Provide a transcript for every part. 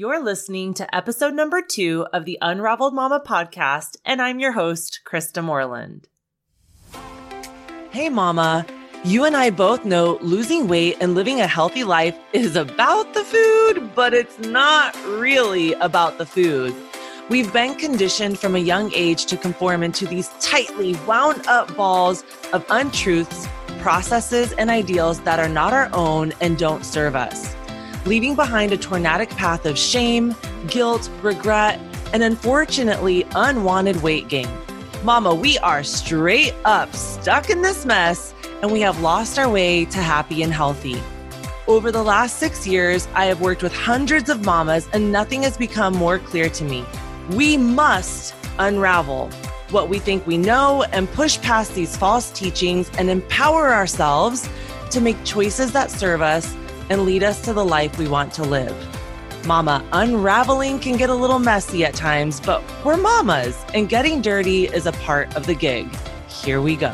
You're listening to episode number two of the Unraveled Mama podcast, and I'm your host, Krista Moreland. Hey, Mama. You and I both know losing weight and living a healthy life is about the food, but it's not really about the food. We've been conditioned from a young age to conform into these tightly wound up balls of untruths, processes, and ideals that are not our own and don't serve us leaving behind a tornadic path of shame, guilt, regret, and unfortunately, unwanted weight gain. Mama, we are straight up stuck in this mess and we have lost our way to happy and healthy. Over the last six years, I have worked with hundreds of mamas and nothing has become more clear to me. We must unravel what we think we know and push past these false teachings and empower ourselves to make choices that serve us and lead us to the life we want to live. Mama, unraveling can get a little messy at times, but we're mamas, and getting dirty is a part of the gig. Here we go.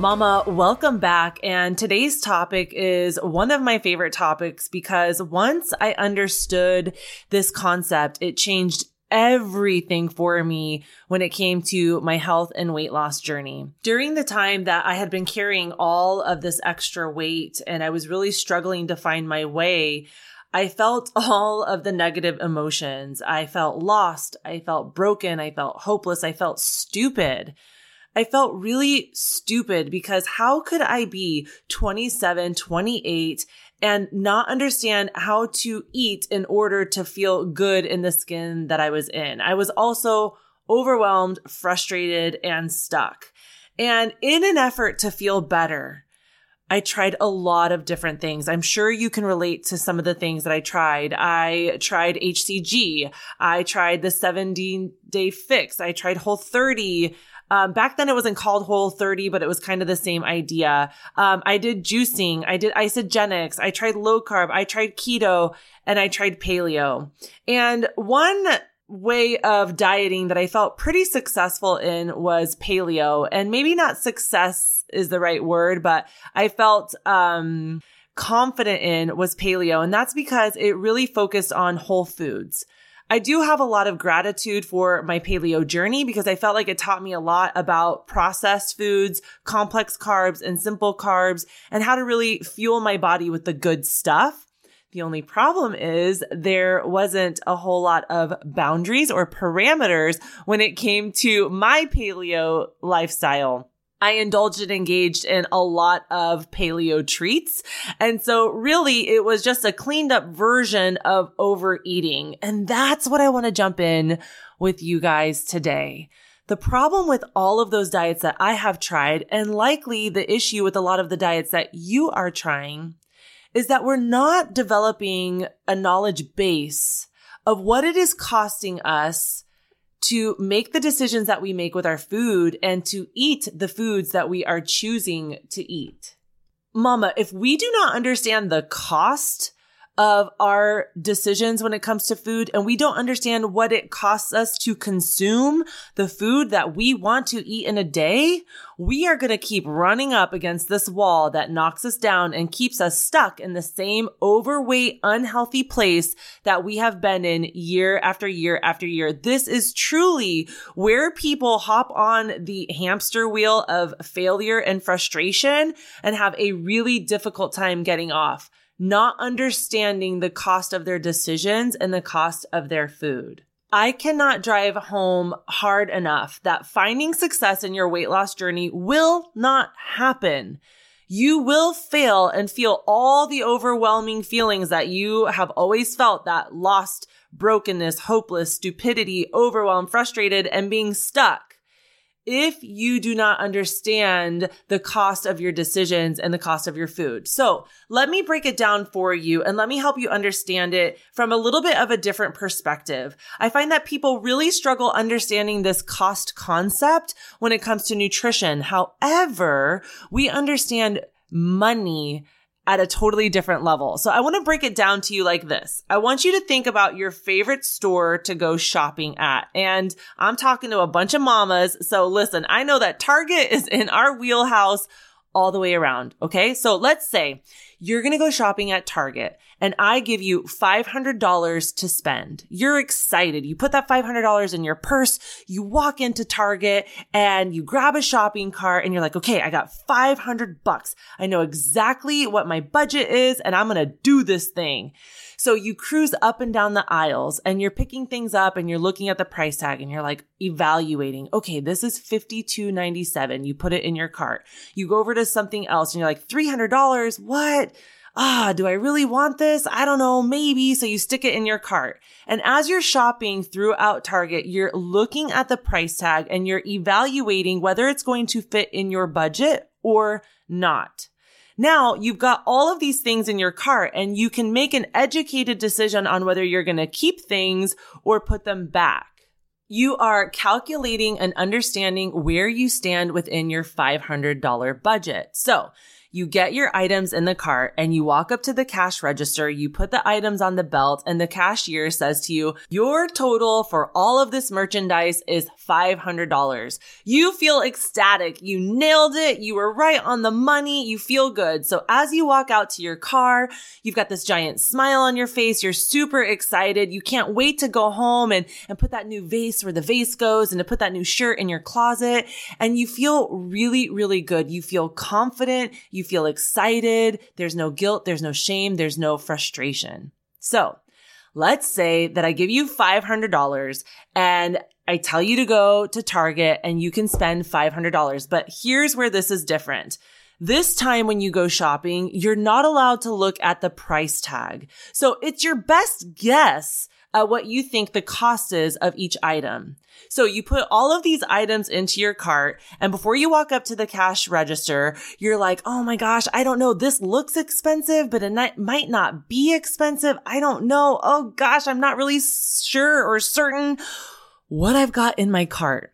Mama, welcome back. And today's topic is one of my favorite topics because once I understood this concept, it changed everything for me when it came to my health and weight loss journey. During the time that I had been carrying all of this extra weight and I was really struggling to find my way, I felt all of the negative emotions. I felt lost. I felt broken. I felt hopeless. I felt stupid. I felt really stupid because how could I be 27, 28 and not understand how to eat in order to feel good in the skin that I was in. I was also overwhelmed, frustrated, and stuck. And in an effort to feel better, I tried a lot of different things. I'm sure you can relate to some of the things that I tried. I tried HCG. I tried the 70 day fix. I tried whole 30. Um, back then it wasn't called Whole 30, but it was kind of the same idea. Um, I did juicing. I did Isagenix. I tried low carb. I tried keto and I tried paleo. And one way of dieting that I felt pretty successful in was paleo and maybe not success is the right word, but I felt, um, confident in was paleo. And that's because it really focused on whole foods. I do have a lot of gratitude for my paleo journey because I felt like it taught me a lot about processed foods, complex carbs, and simple carbs, and how to really fuel my body with the good stuff. The only problem is there wasn't a whole lot of boundaries or parameters when it came to my paleo lifestyle. I indulged and engaged in a lot of paleo treats. And so really it was just a cleaned up version of overeating. And that's what I want to jump in with you guys today. The problem with all of those diets that I have tried and likely the issue with a lot of the diets that you are trying is that we're not developing a knowledge base of what it is costing us to make the decisions that we make with our food and to eat the foods that we are choosing to eat. Mama, if we do not understand the cost of our decisions when it comes to food and we don't understand what it costs us to consume the food that we want to eat in a day, we are going to keep running up against this wall that knocks us down and keeps us stuck in the same overweight, unhealthy place that we have been in year after year after year. This is truly where people hop on the hamster wheel of failure and frustration and have a really difficult time getting off not understanding the cost of their decisions and the cost of their food. I cannot drive home hard enough that finding success in your weight loss journey will not happen. You will fail and feel all the overwhelming feelings that you have always felt that lost, brokenness, hopeless, stupidity, overwhelmed, frustrated, and being stuck if you do not understand the cost of your decisions and the cost of your food. So let me break it down for you and let me help you understand it from a little bit of a different perspective. I find that people really struggle understanding this cost concept when it comes to nutrition. However, we understand money at a totally different level. So I want to break it down to you like this. I want you to think about your favorite store to go shopping at. And I'm talking to a bunch of mamas. So listen, I know that Target is in our wheelhouse all the way around. Okay. So let's say you're going to go shopping at Target and I give you $500 to spend. You're excited. You put that $500 in your purse. You walk into Target and you grab a shopping cart and you're like, okay, I got 500 bucks. I know exactly what my budget is and I'm going to do this thing. So you cruise up and down the aisles and you're picking things up and you're looking at the price tag and you're like evaluating, okay, this is $52.97. You put it in your cart. You go over to something else and you're like, $300. What? Ah, do I really want this? I don't know, maybe. So you stick it in your cart. And as you're shopping throughout Target, you're looking at the price tag and you're evaluating whether it's going to fit in your budget or not. Now you've got all of these things in your cart and you can make an educated decision on whether you're going to keep things or put them back. You are calculating and understanding where you stand within your $500 budget. So you get your items in the cart and you walk up to the cash register. You put the items on the belt and the cashier says to you, your total for all of this merchandise is $500. You feel ecstatic. You nailed it. You were right on the money. You feel good. So as you walk out to your car, you've got this giant smile on your face. You're super excited. You can't wait to go home and, and put that new vase where the vase goes and to put that new shirt in your closet. And you feel really, really good. You feel confident. You you feel excited. There's no guilt. There's no shame. There's no frustration. So let's say that I give you $500 and I tell you to go to Target and you can spend $500. But here's where this is different. This time when you go shopping, you're not allowed to look at the price tag. So it's your best guess at what you think the cost is of each item. So you put all of these items into your cart and before you walk up to the cash register, you're like, Oh my gosh, I don't know. This looks expensive, but it might not be expensive. I don't know. Oh gosh, I'm not really sure or certain what I've got in my cart.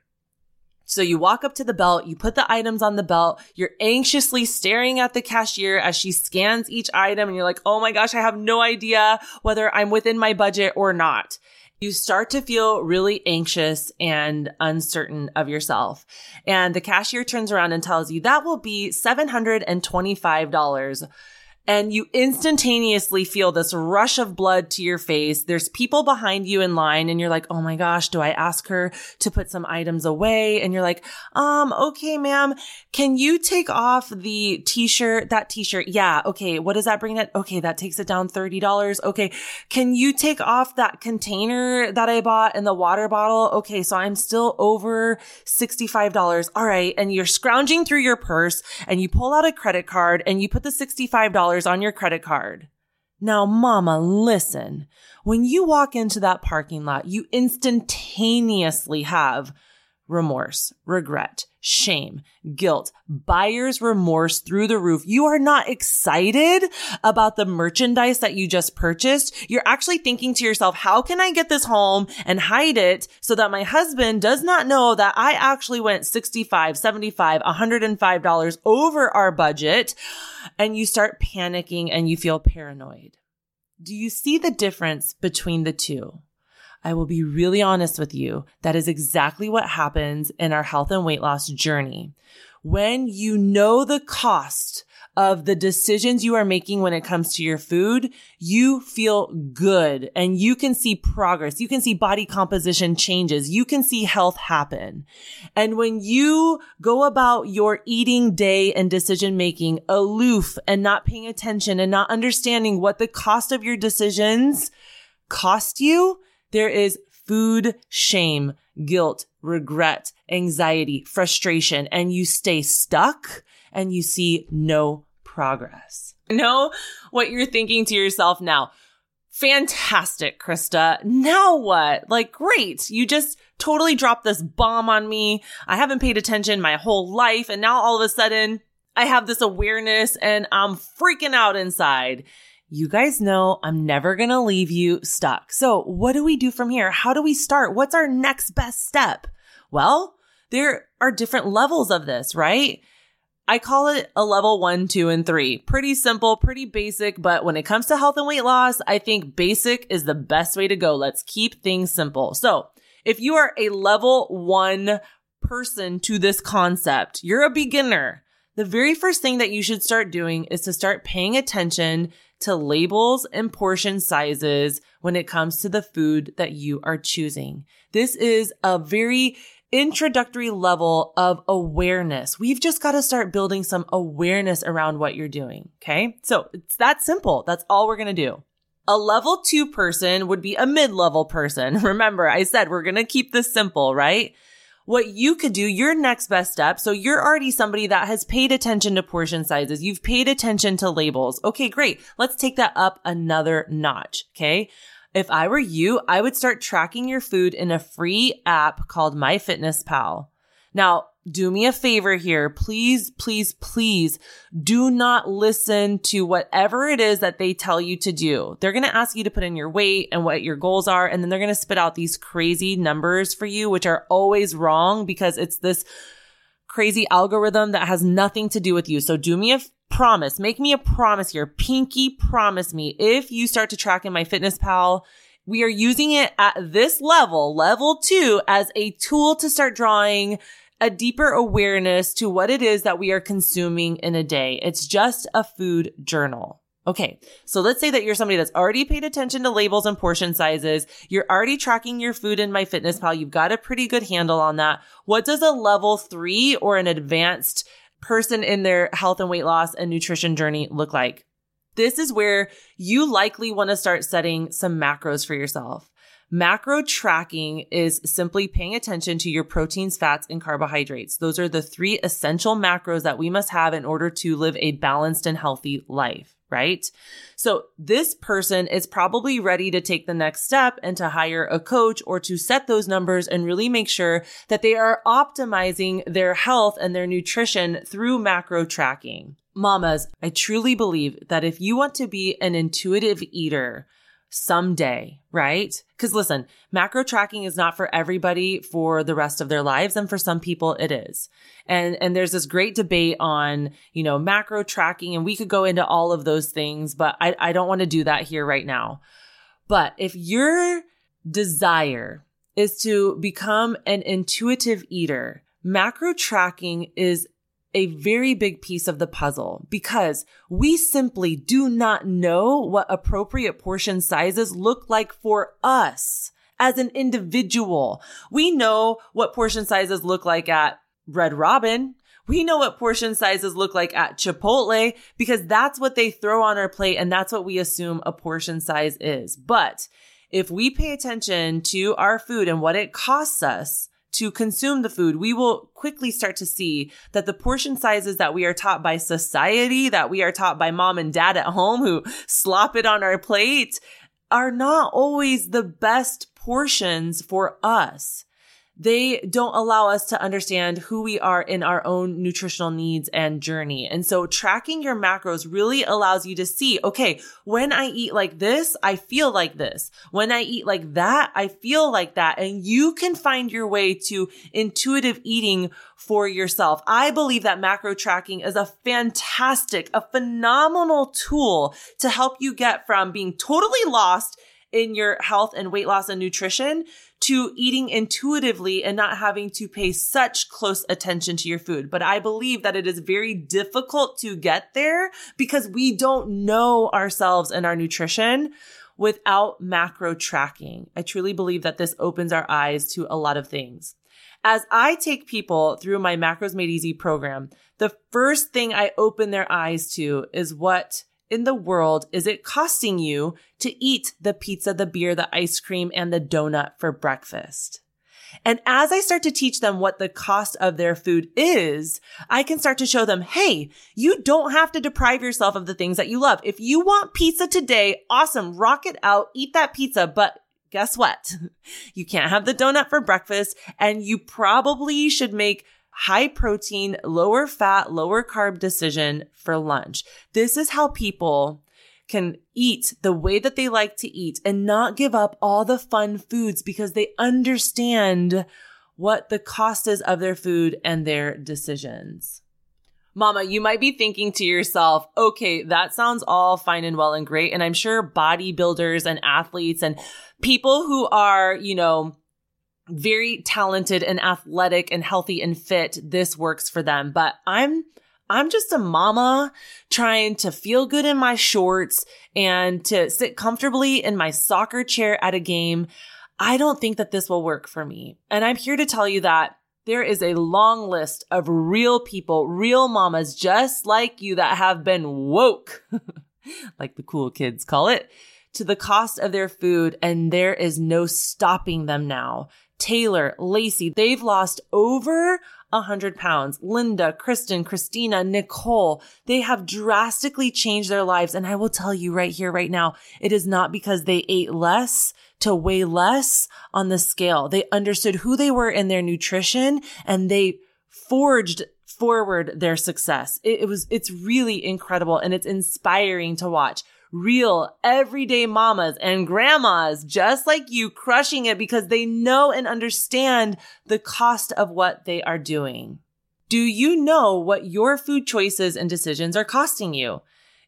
So you walk up to the belt, you put the items on the belt, you're anxiously staring at the cashier as she scans each item and you're like, Oh my gosh, I have no idea whether I'm within my budget or not. You start to feel really anxious and uncertain of yourself. And the cashier turns around and tells you that will be $725 and you instantaneously feel this rush of blood to your face. There's people behind you in line and you're like, Oh my gosh, do I ask her to put some items away? And you're like, um, okay, ma'am, can you take off the t-shirt, that t-shirt? Yeah. Okay. What does that bring it? Okay. That takes it down $30. Okay. Can you take off that container that I bought and the water bottle? Okay. So I'm still over $65. All right. And you're scrounging through your purse and you pull out a credit card and you put the $65 on your credit card. Now, mama, listen. When you walk into that parking lot, you instantaneously have remorse, regret, shame, guilt, buyer's remorse through the roof. You are not excited about the merchandise that you just purchased. You're actually thinking to yourself, how can I get this home and hide it so that my husband does not know that I actually went 65, 75, $105 over our budget? And you start panicking and you feel paranoid. Do you see the difference between the two? I will be really honest with you. That is exactly what happens in our health and weight loss journey. When you know the cost of the decisions you are making when it comes to your food, you feel good and you can see progress. You can see body composition changes. You can see health happen. And when you go about your eating day and decision making aloof and not paying attention and not understanding what the cost of your decisions cost you, there is food shame, guilt, regret, anxiety, frustration, and you stay stuck and you see no progress. Know what you're thinking to yourself now. Fantastic, Krista. Now what? Like, great. You just totally dropped this bomb on me. I haven't paid attention my whole life. And now all of a sudden I have this awareness and I'm freaking out inside you guys know I'm never going to leave you stuck. So what do we do from here? How do we start? What's our next best step? Well, there are different levels of this, right? I call it a level one, two, and three. Pretty simple, pretty basic, but when it comes to health and weight loss, I think basic is the best way to go. Let's keep things simple. So if you are a level one person to this concept, you're a beginner the very first thing that you should start doing is to start paying attention to labels and portion sizes when it comes to the food that you are choosing. This is a very introductory level of awareness. We've just got to start building some awareness around what you're doing. Okay. So it's that simple. That's all we're going to do. A level two person would be a mid level person. Remember, I said we're going to keep this simple, right? What you could do, your next best step. So you're already somebody that has paid attention to portion sizes. You've paid attention to labels. Okay, great. Let's take that up another notch. Okay. If I were you, I would start tracking your food in a free app called MyFitnessPal. Now, do me a favor here. Please, please, please do not listen to whatever it is that they tell you to do. They're going to ask you to put in your weight and what your goals are. And then they're going to spit out these crazy numbers for you, which are always wrong because it's this crazy algorithm that has nothing to do with you. So do me a promise. Make me a promise here. Pinky promise me. If you start to track in MyFitnessPal, we are using it at this level, level two, as a tool to start drawing a deeper awareness to what it is that we are consuming in a day. It's just a food journal. Okay. So let's say that you're somebody that's already paid attention to labels and portion sizes. You're already tracking your food in MyFitnessPal. You've got a pretty good handle on that. What does a level three or an advanced person in their health and weight loss and nutrition journey look like? This is where you likely want to start setting some macros for yourself. Macro tracking is simply paying attention to your proteins, fats, and carbohydrates. Those are the three essential macros that we must have in order to live a balanced and healthy life right? So this person is probably ready to take the next step and to hire a coach or to set those numbers and really make sure that they are optimizing their health and their nutrition through macro tracking. Mamas, I truly believe that if you want to be an intuitive eater, someday, right? Because listen, macro tracking is not for everybody for the rest of their lives. And for some people it is. And, and there's this great debate on, you know, macro tracking and we could go into all of those things, but I, I don't want to do that here right now. But if your desire is to become an intuitive eater, macro tracking is a very big piece of the puzzle because we simply do not know what appropriate portion sizes look like for us as an individual. We know what portion sizes look like at Red Robin. We know what portion sizes look like at Chipotle because that's what they throw on our plate and that's what we assume a portion size is. But if we pay attention to our food and what it costs us, to consume the food, we will quickly start to see that the portion sizes that we are taught by society, that we are taught by mom and dad at home who slop it on our plate, are not always the best portions for us they don't allow us to understand who we are in our own nutritional needs and journey. And so tracking your macros really allows you to see, okay, when I eat like this, I feel like this. When I eat like that, I feel like that. And you can find your way to intuitive eating for yourself. I believe that macro tracking is a fantastic, a phenomenal tool to help you get from being totally lost in your health and weight loss and nutrition to eating intuitively and not having to pay such close attention to your food. But I believe that it is very difficult to get there because we don't know ourselves and our nutrition without macro tracking. I truly believe that this opens our eyes to a lot of things. As I take people through my Macros Made Easy program, the first thing I open their eyes to is what in the world is it costing you to eat the pizza, the beer, the ice cream, and the donut for breakfast? And as I start to teach them what the cost of their food is, I can start to show them, hey, you don't have to deprive yourself of the things that you love. If you want pizza today, awesome, rock it out, eat that pizza, but guess what? You can't have the donut for breakfast and you probably should make high protein, lower fat, lower carb decision for lunch. This is how people can eat the way that they like to eat and not give up all the fun foods because they understand what the cost is of their food and their decisions. Mama, you might be thinking to yourself, okay, that sounds all fine and well and great. And I'm sure bodybuilders and athletes and people who are, you know, very talented and athletic and healthy and fit, this works for them. But I'm I'm just a mama trying to feel good in my shorts and to sit comfortably in my soccer chair at a game. I don't think that this will work for me. And I'm here to tell you that there is a long list of real people, real mamas just like you that have been woke, like the cool kids call it, to the cost of their food. And there is no stopping them now. Taylor, Lacey, they've lost over a hundred pounds. Linda, Kristen, Christina, Nicole, they have drastically changed their lives. And I will tell you right here, right now, it is not because they ate less to weigh less on the scale. They understood who they were in their nutrition and they forged forward their success. It, it was, it's really incredible and it's inspiring to watch real everyday mamas and grandmas just like you crushing it because they know and understand the cost of what they are doing. Do you know what your food choices and decisions are costing you?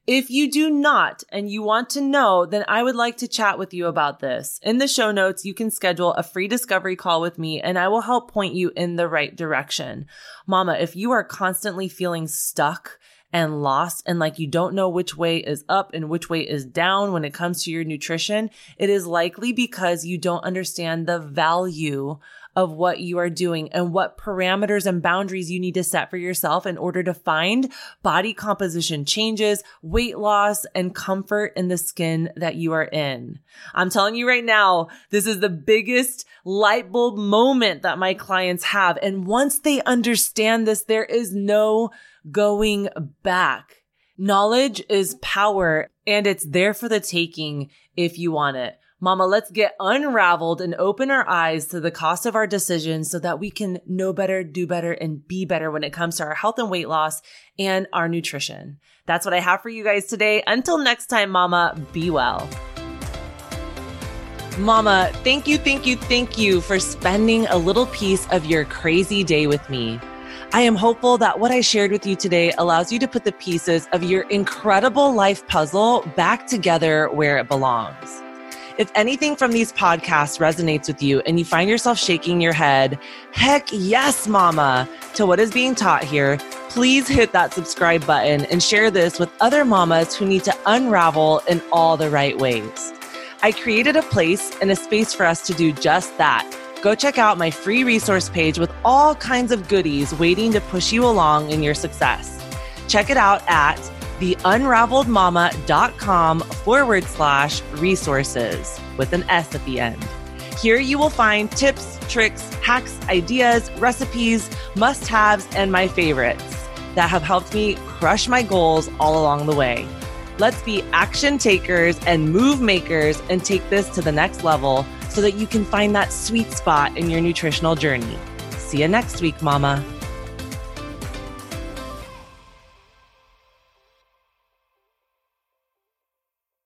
If you do not and you want to know, then I would like to chat with you about this. In the show notes, you can schedule a free discovery call with me and I will help point you in the right direction. Mama, if you are constantly feeling stuck and lost. And like you don't know which way is up and which way is down when it comes to your nutrition, it is likely because you don't understand the value of what you are doing and what parameters and boundaries you need to set for yourself in order to find body composition changes, weight loss, and comfort in the skin that you are in. I'm telling you right now, this is the biggest light bulb moment that my clients have. And once they understand this, there is no going back. Knowledge is power and it's there for the taking if you want it. Mama, let's get unraveled and open our eyes to the cost of our decisions so that we can know better, do better, and be better when it comes to our health and weight loss and our nutrition. That's what I have for you guys today. Until next time, Mama, be well. Mama, thank you, thank you, thank you for spending a little piece of your crazy day with me. I am hopeful that what I shared with you today allows you to put the pieces of your incredible life puzzle back together where it belongs. If anything from these podcasts resonates with you and you find yourself shaking your head, heck yes, mama, to what is being taught here, please hit that subscribe button and share this with other mamas who need to unravel in all the right ways. I created a place and a space for us to do just that. Go check out my free resource page with all kinds of goodies waiting to push you along in your success. Check it out at theunraveledmama.com forward slash resources with an S at the end. Here you will find tips, tricks, hacks, ideas, recipes, must haves, and my favorites that have helped me crush my goals all along the way. Let's be action takers and move makers and take this to the next level so that you can find that sweet spot in your nutritional journey. See you next week, Mama.